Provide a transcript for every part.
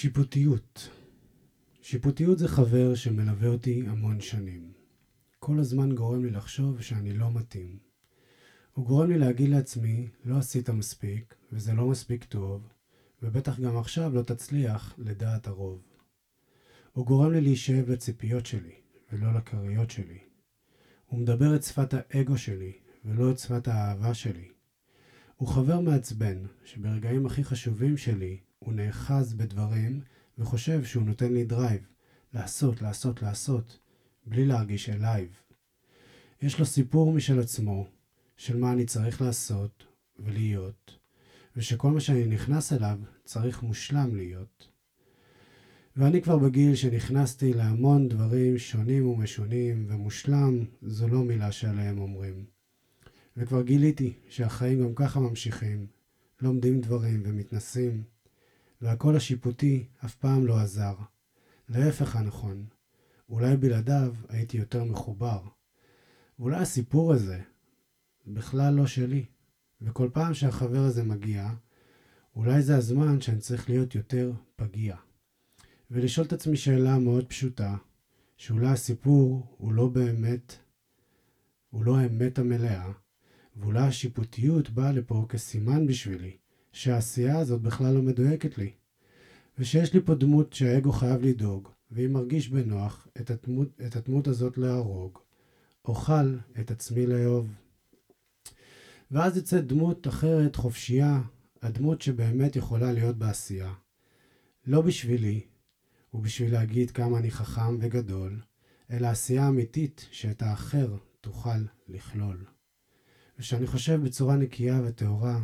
שיפוטיות. שיפוטיות זה חבר שמלווה אותי המון שנים. כל הזמן גורם לי לחשוב שאני לא מתאים. הוא גורם לי להגיד לעצמי, לא עשית מספיק, וזה לא מספיק טוב, ובטח גם עכשיו לא תצליח לדעת הרוב. הוא גורם לי להישאב לציפיות שלי, ולא לכריות שלי. הוא מדבר את שפת האגו שלי, ולא את שפת האהבה שלי. הוא חבר מעצבן, שברגעים הכי חשובים שלי, הוא נאחז בדברים וחושב שהוא נותן לי drive, לעשות, לעשות, לעשות, בלי להרגיש alive. יש לו סיפור משל עצמו, של מה אני צריך לעשות ולהיות, ושכל מה שאני נכנס אליו צריך מושלם להיות. ואני כבר בגיל שנכנסתי להמון דברים שונים ומשונים, ומושלם זו לא מילה שעליהם אומרים. וכבר גיליתי שהחיים גם ככה ממשיכים, לומדים דברים ומתנסים, והקול השיפוטי אף פעם לא עזר. להפך הנכון, אולי בלעדיו הייתי יותר מחובר. ואולי הסיפור הזה בכלל לא שלי, וכל פעם שהחבר הזה מגיע, אולי זה הזמן שאני צריך להיות יותר פגיע. ולשאול את עצמי שאלה מאוד פשוטה, שאולי הסיפור הוא לא באמת, הוא לא האמת המלאה, ואולי השיפוטיות באה לפה כסימן בשבילי, שהעשייה הזאת בכלל לא מדויקת לי. ושיש לי פה דמות שהאגו חייב לדאוג, ואם מרגיש בנוח את הדמות, את הדמות הזאת להרוג, אוכל את עצמי לאהוב. ואז יוצאת דמות אחרת, חופשייה, הדמות שבאמת יכולה להיות בעשייה. לא בשבילי, ובשביל להגיד כמה אני חכם וגדול, אלא עשייה אמיתית שאת האחר תוכל לכלול. וכשאני חושב בצורה נקייה וטהורה,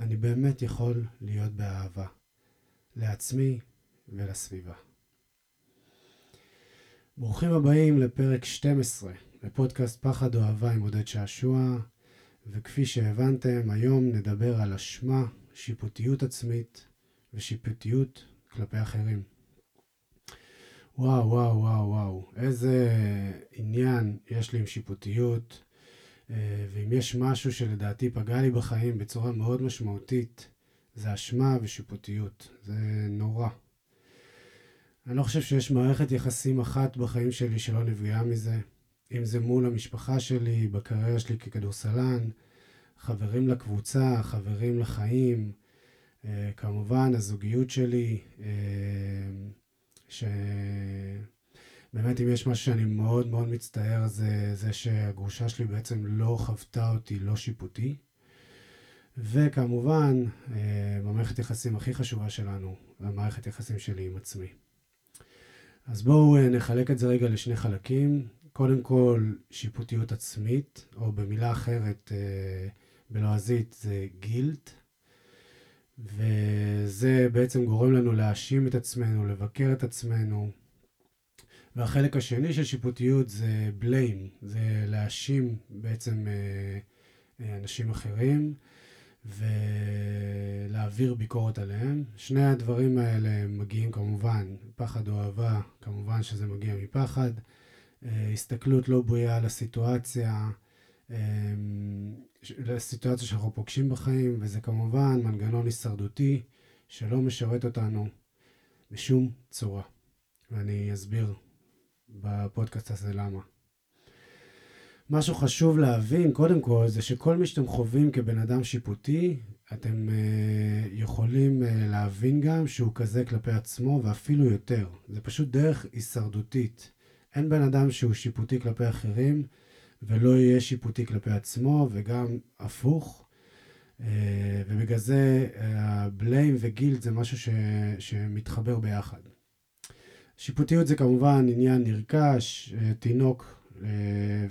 אני באמת יכול להיות באהבה. לעצמי ולסביבה. ברוכים הבאים לפרק 12 לפודקאסט פחד או אהבה עם עודד שעשוע, וכפי שהבנתם, היום נדבר על אשמה, שיפוטיות עצמית ושיפוטיות כלפי אחרים. וואו, וואו, וואו, וואו, איזה עניין יש לי עם שיפוטיות, ואם יש משהו שלדעתי פגע לי בחיים בצורה מאוד משמעותית, זה אשמה ושיפוטיות. זה נורא. אני לא חושב שיש מערכת יחסים אחת בחיים שלי שלא נפגעה מזה. אם זה מול המשפחה שלי, בקריירה שלי ככדורסלן, חברים לקבוצה, חברים לחיים, אה, כמובן הזוגיות שלי, אה, שבאמת אם יש משהו שאני מאוד מאוד מצטער זה זה שהגרושה שלי בעצם לא חוותה אותי לא שיפוטי. וכמובן, אה, במערכת יחסים הכי חשובה שלנו, המערכת יחסים שלי עם עצמי. אז בואו אה, נחלק את זה רגע לשני חלקים. קודם כל, שיפוטיות עצמית, או במילה אחרת, אה, בלועזית, זה גילט. וזה בעצם גורם לנו להאשים את עצמנו, לבקר את עצמנו. והחלק השני של שיפוטיות זה בליים, זה להאשים בעצם אנשים אחרים. ולהעביר ביקורת עליהם. שני הדברים האלה מגיעים כמובן, פחד או אהבה, כמובן שזה מגיע מפחד. אה, הסתכלות לא בריאה על הסיטואציה, אה, לסיטואציה שאנחנו פוגשים בחיים, וזה כמובן מנגנון הישרדותי שלא משרת אותנו בשום צורה. ואני אסביר בפודקאסט הזה למה. משהו חשוב להבין, קודם כל, זה שכל מי שאתם חווים כבן אדם שיפוטי, אתם uh, יכולים uh, להבין גם שהוא כזה כלפי עצמו, ואפילו יותר. זה פשוט דרך הישרדותית. אין בן אדם שהוא שיפוטי כלפי אחרים, ולא יהיה שיפוטי כלפי עצמו, וגם הפוך. Uh, ובגלל זה הבליים וגילד זה משהו ש, שמתחבר ביחד. שיפוטיות זה כמובן עניין נרכש, uh, תינוק אה,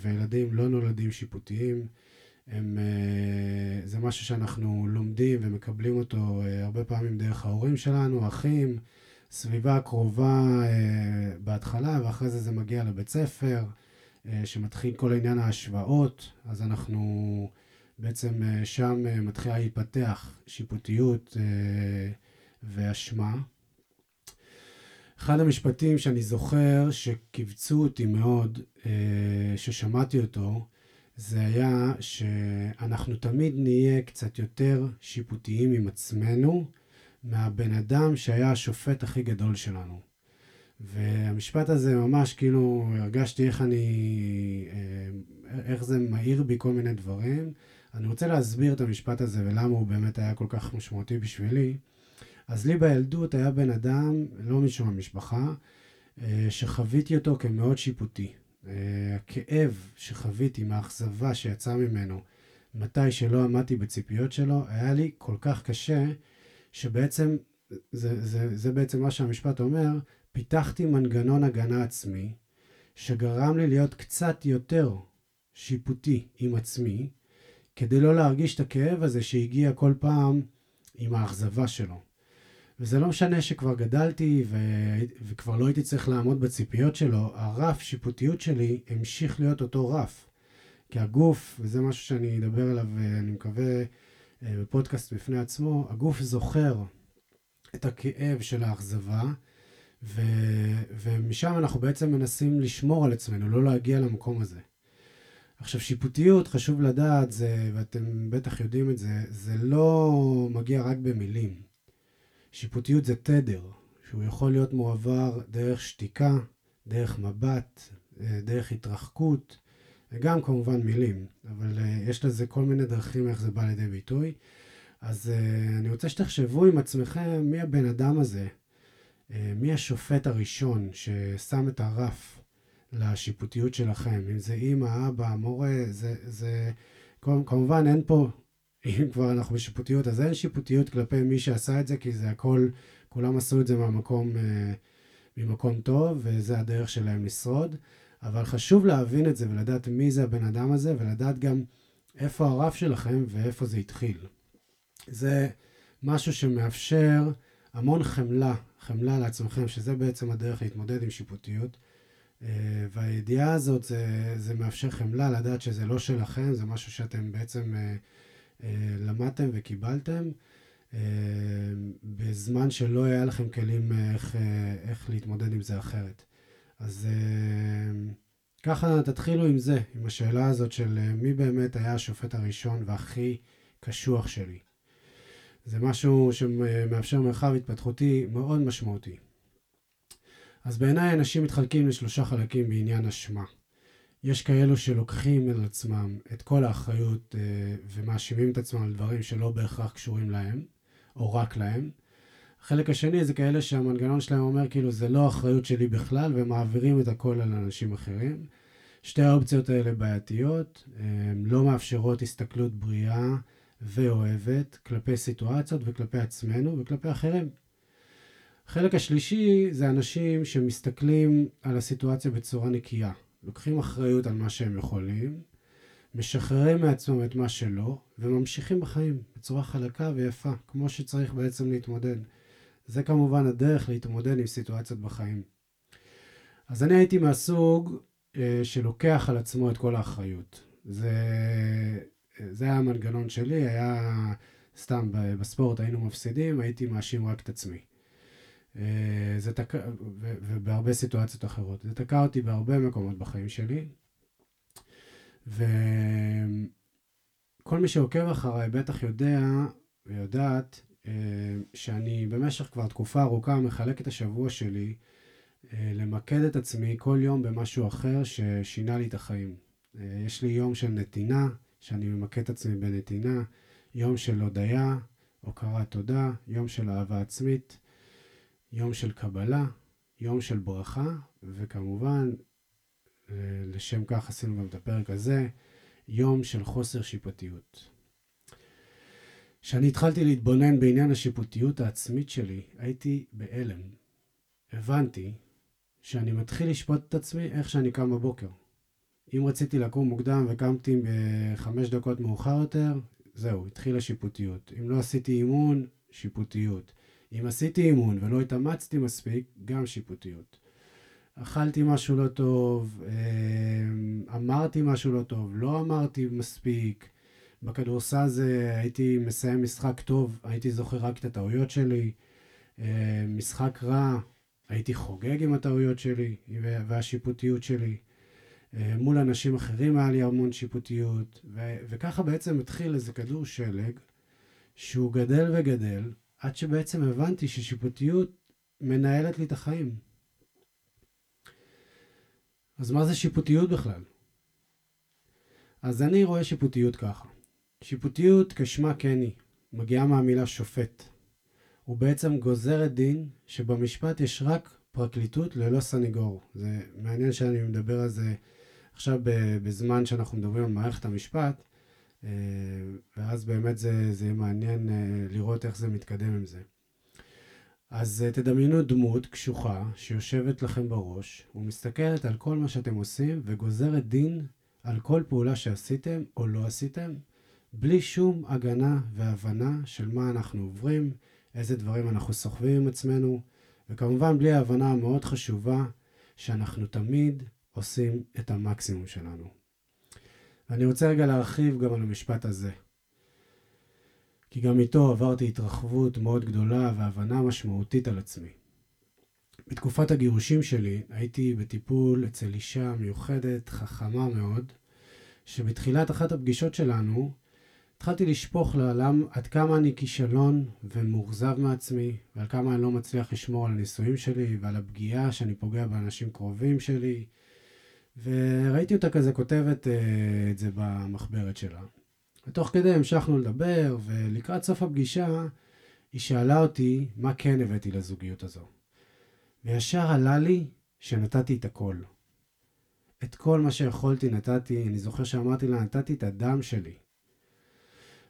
וילדים לא נולדים שיפוטיים. הם, אה, זה משהו שאנחנו לומדים ומקבלים אותו אה, הרבה פעמים דרך ההורים שלנו, אחים, סביבה קרובה בהתחלה, ואחרי זה זה מגיע לבית ספר, שמתחיל כל עניין ההשוואות, אז אנחנו בעצם שם מתחילה להתפתח שיפוטיות ואשמה. אחד המשפטים שאני זוכר שקיבצו אותי מאוד, אה, ששמעתי אותו, זה היה שאנחנו תמיד נהיה קצת יותר שיפוטיים עם עצמנו מהבן אדם שהיה השופט הכי גדול שלנו. והמשפט הזה ממש כאילו הרגשתי איך אני, אה, איך זה מאיר בי כל מיני דברים. אני רוצה להסביר את המשפט הזה ולמה הוא באמת היה כל כך משמעותי בשבילי. אז לי בילדות היה בן אדם, לא משום המשפחה, אה, שחוויתי אותו כמאוד שיפוטי. אה, הכאב שחוויתי מהאכזבה שיצא ממנו מתי שלא עמדתי בציפיות שלו, היה לי כל כך קשה, שבעצם, זה, זה, זה בעצם מה שהמשפט אומר, פיתחתי מנגנון הגנה עצמי, שגרם לי להיות קצת יותר שיפוטי עם עצמי, כדי לא להרגיש את הכאב הזה שהגיע כל פעם עם האכזבה שלו. וזה לא משנה שכבר גדלתי ו... וכבר לא הייתי צריך לעמוד בציפיות שלו, הרף שיפוטיות שלי המשיך להיות אותו רף. כי הגוף, וזה משהו שאני אדבר עליו, אני מקווה, אה, בפודקאסט בפני עצמו, הגוף זוכר את הכאב של האכזבה, ו... ומשם אנחנו בעצם מנסים לשמור על עצמנו, לא להגיע למקום הזה. עכשיו, שיפוטיות, חשוב לדעת, זה, ואתם בטח יודעים את זה, זה לא מגיע רק במילים. שיפוטיות זה תדר, שהוא יכול להיות מועבר דרך שתיקה, דרך מבט, אה, דרך התרחקות, וגם כמובן מילים, אבל uh, יש לזה כל מיני דרכים איך זה בא לידי ביטוי. אז uh, אני רוצה שתחשבו עם עצמכם מי הבן אדם הזה, מי השופט הראשון ששם את הרף לשיפוטיות שלכם, אם זה אימא, אבא, מורה, זה, זה, כמובן אין פה, אם כבר אנחנו בשיפוטיות, אז אין שיפוטיות כלפי מי שעשה את זה, כי זה הכל, כולם עשו את זה מהמקום, ממקום טוב, וזה הדרך שלהם לשרוד. אבל חשוב להבין את זה ולדעת מי זה הבן אדם הזה, ולדעת גם איפה הרף שלכם ואיפה זה התחיל. זה משהו שמאפשר המון חמלה, חמלה לעצמכם, שזה בעצם הדרך להתמודד עם שיפוטיות. אה, והידיעה הזאת, זה, זה מאפשר חמלה, לדעת שזה לא שלכם, זה משהו שאתם בעצם אה, אה, למדתם וקיבלתם, בזמן שלא היה לכם כלים איך, איך להתמודד עם זה אחרת. אז ככה תתחילו עם זה, עם השאלה הזאת של מי באמת היה השופט הראשון והכי קשוח שלי. זה משהו שמאפשר מרחב התפתחותי מאוד משמעותי. אז בעיניי אנשים מתחלקים לשלושה חלקים בעניין אשמה. יש כאלו שלוקחים על עצמם את כל האחריות uh, ומאשימים את עצמם על דברים שלא בהכרח קשורים להם, או רק להם. החלק השני זה כאלה שהמנגנון שלהם אומר כאילו זה לא אחריות שלי בכלל ומעבירים את הכל על אנשים אחרים. שתי האופציות האלה בעייתיות, הן לא מאפשרות הסתכלות בריאה ואוהבת כלפי סיטואציות וכלפי עצמנו וכלפי אחרים. החלק השלישי זה אנשים שמסתכלים על הסיטואציה בצורה נקייה. לוקחים אחריות על מה שהם יכולים, משחררים מעצמם את מה שלא, וממשיכים בחיים בצורה חלקה ויפה, כמו שצריך בעצם להתמודד. זה כמובן הדרך להתמודד עם סיטואציות בחיים. אז אני הייתי מהסוג אה, שלוקח על עצמו את כל האחריות. זה, זה היה המנגנון שלי, היה סתם בספורט היינו מפסידים, הייתי מאשים רק את עצמי. אה, זה תק... ובהרבה סיטואציות אחרות. זה תקע אותי בהרבה מקומות בחיים שלי. וכל מי שעוקב אחריי בטח יודע ויודעת אה, שאני במשך כבר תקופה ארוכה מחלק את השבוע שלי אה, למקד את עצמי כל יום במשהו אחר ששינה לי את החיים. יש לי יום של נתינה, שאני ממקד את עצמי בנתינה, יום של הודיה, הוקרת תודה, יום של אהבה עצמית, יום של קבלה, יום של ברכה, וכמובן, לשם כך עשינו גם את הפרק הזה, יום של חוסר שיפטיות. כשאני התחלתי להתבונן בעניין השיפוטיות העצמית שלי, הייתי בהלם. הבנתי שאני מתחיל לשפוט את עצמי איך שאני קם בבוקר. אם רציתי לקום מוקדם וקמתי בחמש דקות מאוחר יותר, זהו, התחילה שיפוטיות. אם לא עשיתי אימון, שיפוטיות. אם עשיתי אימון ולא התאמצתי מספיק, גם שיפוטיות. אכלתי משהו לא טוב, אה, אמרתי משהו לא טוב, לא אמרתי מספיק, בכדורסל זה הייתי מסיים משחק טוב, הייתי זוכר רק את הטעויות שלי. אה, משחק רע, הייתי חוגג עם הטעויות שלי והשיפוטיות שלי. אה, מול אנשים אחרים היה לי המון שיפוטיות, ו- וככה בעצם התחיל איזה כדור שלג שהוא גדל וגדל, עד שבעצם הבנתי ששיפוטיות מנהלת לי את החיים. אז מה זה שיפוטיות בכלל? אז אני רואה שיפוטיות ככה. שיפוטיות כשמה כן היא, מגיעה מהמילה שופט. הוא בעצם גוזר את דין שבמשפט יש רק פרקליטות ללא סניגור. זה מעניין שאני מדבר על זה עכשיו בזמן שאנחנו מדברים על מערכת המשפט, ואז באמת זה, זה מעניין אה, לראות איך זה מתקדם עם זה. אז אה, תדמיינו דמות קשוחה שיושבת לכם בראש ומסתכלת על כל מה שאתם עושים וגוזרת דין על כל פעולה שעשיתם או לא עשיתם, בלי שום הגנה והבנה של מה אנחנו עוברים, איזה דברים אנחנו סוחבים עם עצמנו, וכמובן בלי ההבנה המאוד חשובה שאנחנו תמיד עושים את המקסימום שלנו. ואני רוצה רגע להרחיב גם על המשפט הזה. כי גם איתו עברתי התרחבות מאוד גדולה והבנה משמעותית על עצמי. בתקופת הגירושים שלי הייתי בטיפול אצל אישה מיוחדת, חכמה מאוד, שבתחילת אחת הפגישות שלנו התחלתי לשפוך לעולם עד כמה אני כישלון ומאוכזב מעצמי, ועל כמה אני לא מצליח לשמור על הנישואים שלי, ועל הפגיעה שאני פוגע באנשים קרובים שלי, וראיתי אותה כזה כותבת uh, את זה במחברת שלה. ותוך כדי המשכנו לדבר, ולקראת סוף הפגישה היא שאלה אותי מה כן הבאתי לזוגיות הזו. וישר עלה לי שנתתי את הכל. את כל מה שיכולתי נתתי, אני זוכר שאמרתי לה, נתתי את הדם שלי.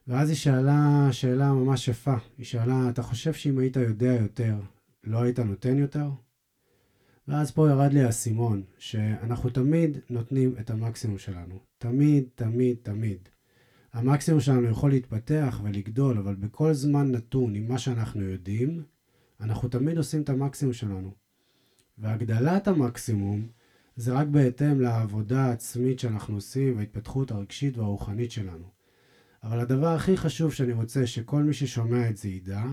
ואז היא שאלה שאלה ממש יפה. היא שאלה, אתה חושב שאם היית יודע יותר, לא היית נותן יותר? ואז פה ירד לי האסימון, שאנחנו תמיד נותנים את המקסימום שלנו. תמיד, תמיד, תמיד. המקסימום שלנו יכול להתפתח ולגדול, אבל בכל זמן נתון עם מה שאנחנו יודעים, אנחנו תמיד עושים את המקסימום שלנו. והגדלת המקסימום זה רק בהתאם לעבודה העצמית שאנחנו עושים וההתפתחות הרגשית והרוחנית שלנו. אבל הדבר הכי חשוב שאני רוצה שכל מי ששומע את זה ידע,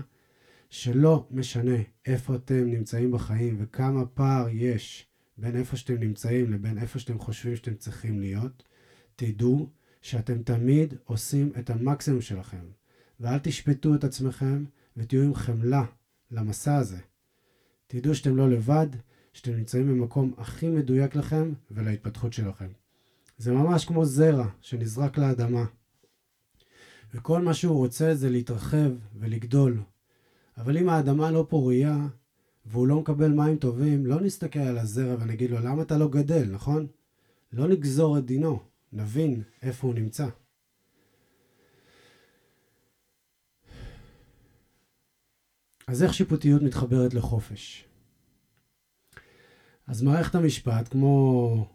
שלא משנה איפה אתם נמצאים בחיים וכמה פער יש בין איפה שאתם נמצאים לבין איפה שאתם חושבים שאתם צריכים להיות, תדעו שאתם תמיד עושים את המקסימום שלכם. ואל תשפטו את עצמכם ותהיו עם חמלה למסע הזה. תדעו שאתם לא לבד, שאתם נמצאים במקום הכי מדויק לכם ולהתפתחות שלכם. זה ממש כמו זרע שנזרק לאדמה. וכל מה שהוא רוצה זה להתרחב ולגדול. אבל אם האדמה לא פורייה, והוא לא מקבל מים טובים, לא נסתכל על הזרע ונגיד לו, למה אתה לא גדל, נכון? לא נגזור את דינו, נבין איפה הוא נמצא. אז איך שיפוטיות מתחברת לחופש? אז מערכת המשפט, כמו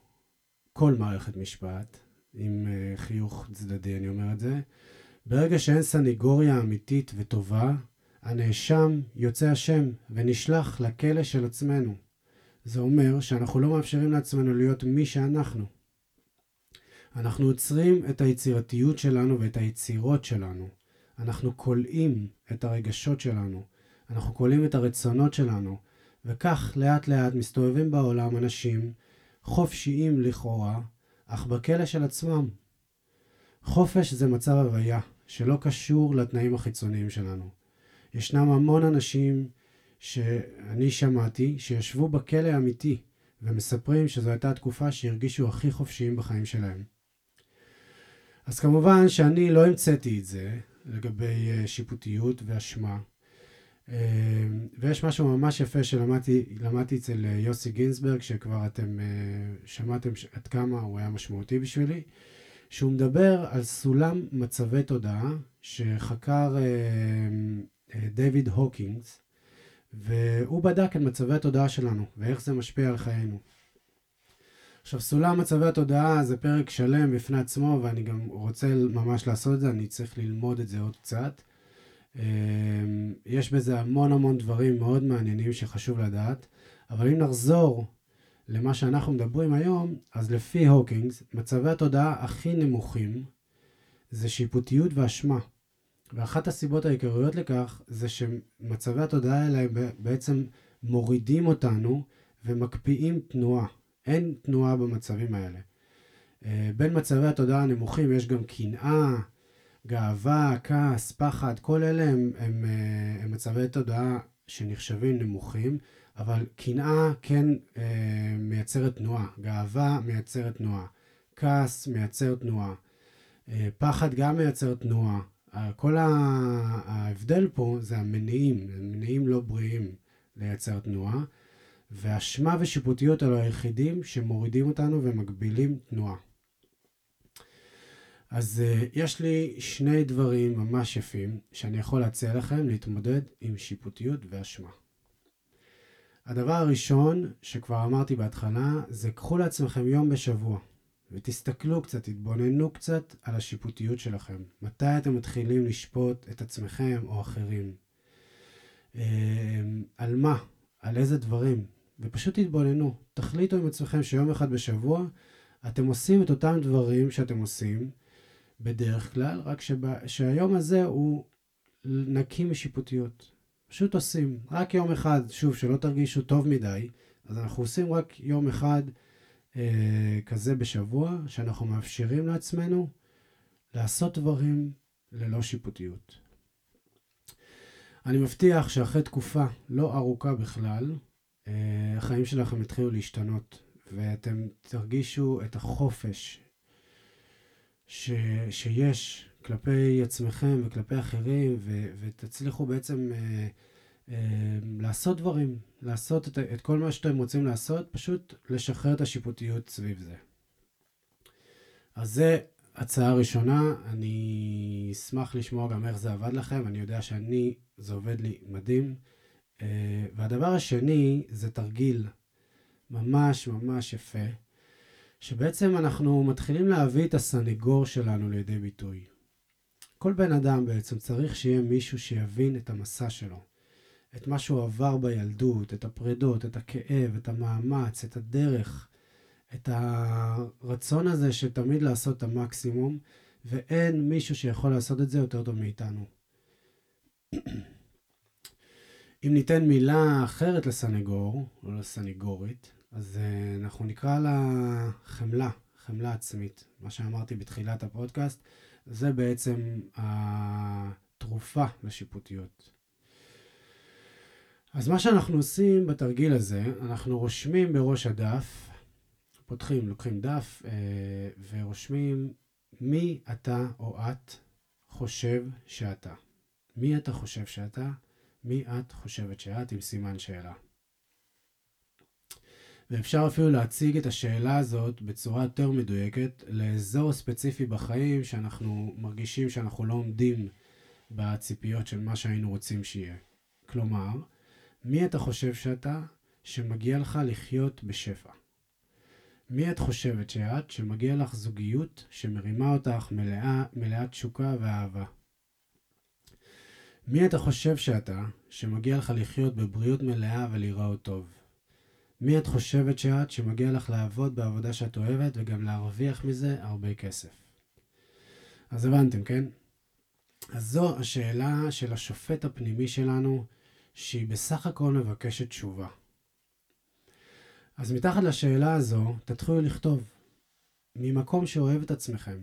כל מערכת משפט, עם אה, חיוך צדדי אני אומר את זה, ברגע שאין סניגוריה אמיתית וטובה, הנאשם יוצא אשם ונשלח לכלא של עצמנו. זה אומר שאנחנו לא מאפשרים לעצמנו להיות מי שאנחנו. אנחנו עוצרים את היצירתיות שלנו ואת היצירות שלנו. אנחנו כולאים את הרגשות שלנו. אנחנו כולאים את הרצונות שלנו. וכך לאט לאט מסתובבים בעולם אנשים חופשיים לכאורה, אך בכלא של עצמם. חופש זה מצב הוויה, שלא קשור לתנאים החיצוניים שלנו. ישנם המון אנשים שאני שמעתי שישבו בכלא האמיתי ומספרים שזו הייתה התקופה שהרגישו הכי חופשיים בחיים שלהם. אז כמובן שאני לא המצאתי את זה לגבי אה, שיפוטיות ואשמה. אה, ויש משהו ממש יפה שלמדתי אצל אה, יוסי גינזברג, שכבר אתם שמעתם עד כמה הוא היה משמעותי בשבילי. שהוא מדבר על סולם מצבי תודעה שחקר דיוויד הוקינס, והוא בדק את מצבי התודעה שלנו ואיך זה משפיע על חיינו. עכשיו, סולם מצבי התודעה זה פרק שלם בפני עצמו, ואני גם רוצה ממש לעשות את זה, אני צריך ללמוד את זה עוד קצת. אה, יש בזה המון המון דברים מאוד מעניינים שחשוב לדעת, אבל אם נחזור למה שאנחנו מדברים היום, אז לפי הוקינס, מצבי התודעה הכי נמוכים זה שיפוטיות ואשמה. ואחת הסיבות העיקריות לכך זה שמצבי התודעה האלה בעצם מורידים אותנו ומקפיאים תנועה. אין תנועה במצבים האלה. אה, בין מצבי התודעה הנמוכים יש גם קנאה, גאווה, כעס, פחד, כל אלה הם, הם, אה, הם מצבי תודעה שנחשבים נמוכים, אבל קנאה כן אה, מייצרת תנועה, גאווה מייצרת תנועה, כעס מייצר תנועה, פחד גם מייצר תנועה. כל ההבדל פה זה המניעים, מניעים לא בריאים לייצר תנועה, ואשמה ושיפוטיות אלו היחידים שמורידים אותנו ומגבילים תנועה. אז uh, יש לי שני דברים ממש יפים שאני יכול להציע לכם להתמודד עם שיפוטיות ואשמה. הדבר הראשון, שכבר אמרתי בהתחלה, זה קחו לעצמכם יום בשבוע ותסתכלו קצת, תתבוננו קצת על השיפוטיות שלכם. מתי אתם מתחילים לשפוט את עצמכם או אחרים? Uh, על מה? על איזה דברים? ופשוט תתבוננו. תחליטו עם עצמכם שיום אחד בשבוע אתם עושים את אותם דברים שאתם עושים בדרך כלל, רק שבה, שהיום הזה הוא נקי משיפוטיות. פשוט עושים. רק יום אחד, שוב, שלא תרגישו טוב מדי, אז אנחנו עושים רק יום אחד כזה בשבוע, שאנחנו מאפשרים לעצמנו לעשות דברים ללא שיפוטיות. אני מבטיח שאחרי תקופה לא ארוכה בכלל, אה, החיים שלכם יתחילו להשתנות, ואתם תרגישו את החופש ש, שיש כלפי עצמכם וכלפי אחרים, ו, ותצליחו בעצם אה, אה, לעשות דברים, לעשות את, את כל מה שאתם רוצים לעשות, פשוט לשחרר את השיפוטיות סביב זה. אז זה הצעה ראשונה, אני אשמח לשמוע גם איך זה עבד לכם, אני יודע שאני, זה עובד לי מדהים. אה, והדבר השני זה תרגיל ממש ממש יפה, שבעצם אנחנו מתחילים להביא את הסנגור שלנו לידי ביטוי. כל בן אדם בעצם צריך שיהיה מישהו שיבין את המסע שלו, את מה שהוא עבר בילדות, את הפרדות, את הכאב, את המאמץ, את הדרך, את הרצון הזה שתמיד לעשות את המקסימום, ואין מישהו שיכול לעשות את זה יותר טוב מאיתנו. אם ניתן מילה אחרת לסנגור, או לסניגורית, אז uh, אנחנו נקרא לה חמלה, חמלה עצמית. מה שאמרתי בתחילת הפודקאסט, זה בעצם התרופה לשיפוטיות. אז מה שאנחנו עושים בתרגיל הזה, אנחנו רושמים בראש הדף, פותחים, לוקחים דף uh, ורושמים מי אתה או את חושב שאתה. מי אתה חושב שאתה? מי את חושבת שאת עם סימן שאלה. ואפשר אפילו להציג את השאלה הזאת בצורה יותר מדויקת לאזור ספציפי בחיים שאנחנו מרגישים שאנחנו לא עומדים בציפיות של מה שהיינו רוצים שיהיה. כלומר, מי אתה חושב שאתה שמגיע לך לחיות בשפע? מי את חושבת שאת שמגיע לך זוגיות שמרימה אותך מלאה, מלאת תשוקה ואהבה? מי אתה חושב שאתה, שמגיע לך לחיות בבריאות מלאה ולהיראות טוב? מי את חושבת שאת, שמגיע לך לעבוד בעבודה שאת אוהבת וגם להרוויח מזה הרבה כסף? אז הבנתם, כן? אז זו השאלה של השופט הפנימי שלנו, שהיא בסך הכל מבקשת תשובה. אז מתחת לשאלה הזו, תתחילו לכתוב, ממקום שאוהב את עצמכם,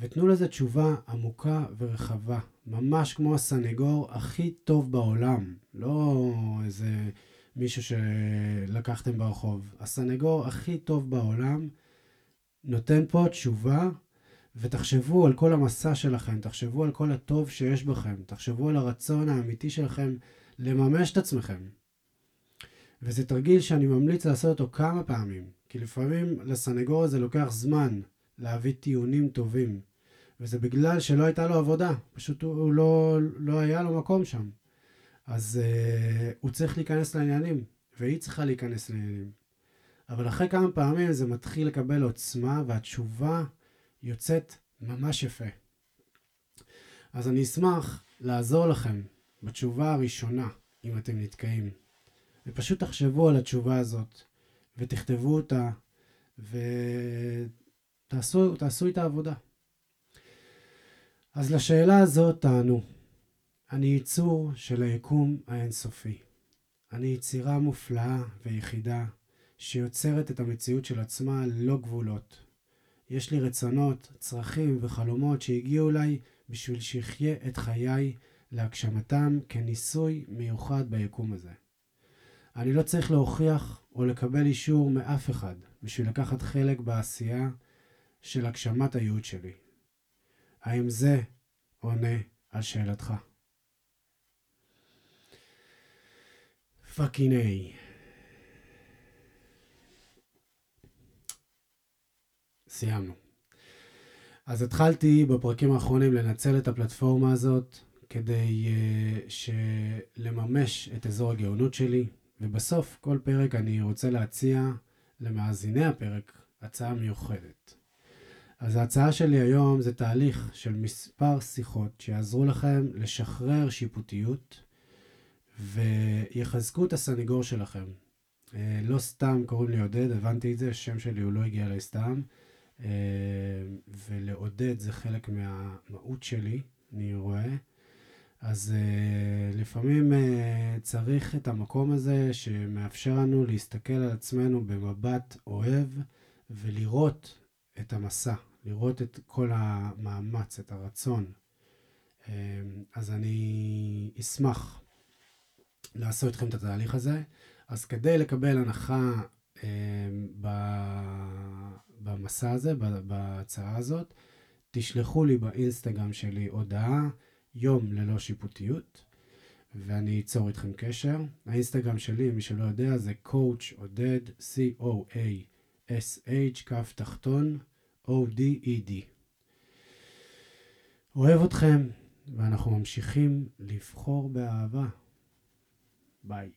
ותנו לזה תשובה עמוקה ורחבה, ממש כמו הסנגור הכי טוב בעולם, לא איזה מישהו שלקחתם ברחוב. הסנגור הכי טוב בעולם נותן פה תשובה, ותחשבו על כל המסע שלכם, תחשבו על כל הטוב שיש בכם, תחשבו על הרצון האמיתי שלכם לממש את עצמכם. וזה תרגיל שאני ממליץ לעשות אותו כמה פעמים, כי לפעמים לסנגור הזה לוקח זמן להביא טיעונים טובים. וזה בגלל שלא הייתה לו עבודה, פשוט הוא, לא, לא היה לו מקום שם. אז uh, הוא צריך להיכנס לעניינים, והיא צריכה להיכנס לעניינים. אבל אחרי כמה פעמים זה מתחיל לקבל עוצמה, והתשובה יוצאת ממש יפה. אז אני אשמח לעזור לכם בתשובה הראשונה, אם אתם נתקעים. ופשוט תחשבו על התשובה הזאת, ותכתבו אותה, ותעשו את העבודה. אז לשאלה הזאת תענו. אני יצור של היקום האינסופי. אני יצירה מופלאה ויחידה שיוצרת את המציאות של עצמה ללא גבולות. יש לי רצונות, צרכים וחלומות שהגיעו אליי בשביל שיחיה את חיי להגשמתם כניסוי מיוחד ביקום הזה. אני לא צריך להוכיח או לקבל אישור מאף אחד בשביל לקחת חלק בעשייה של הגשמת הייעוד שלי. האם זה עונה על שאלתך? פאקינג איי. סיימנו. אז התחלתי בפרקים האחרונים לנצל את הפלטפורמה הזאת כדי uh, לממש את אזור הגאונות שלי, ובסוף כל פרק אני רוצה להציע למאזיני הפרק הצעה מיוחדת. אז ההצעה שלי היום זה תהליך של מספר שיחות שיעזרו לכם לשחרר שיפוטיות ויחזקו את הסניגור שלכם. אה, לא סתם קוראים לי עודד, הבנתי את זה, השם שלי הוא לא הגיע אליי סתם. אה, ולעודד זה חלק מהמהות שלי, אני רואה. אז uh, לפעמים uh, צריך את המקום הזה שמאפשר לנו להסתכל על עצמנו במבט אוהב ולראות את המסע, לראות את כל המאמץ, את הרצון. Uh, אז אני אשמח לעשות איתכם את התהליך הזה. אז כדי לקבל הנחה uh, במסע הזה, בהצעה הזאת, תשלחו לי באינסטגרם שלי הודעה. יום ללא שיפוטיות, ואני אצור איתכם קשר. האינסטגרם שלי, מי שלא יודע, זה coach עודד, C-O-A-S-H, כף תחתון, O-D-E-D. אוהב אתכם, ואנחנו ממשיכים לבחור באהבה. ביי.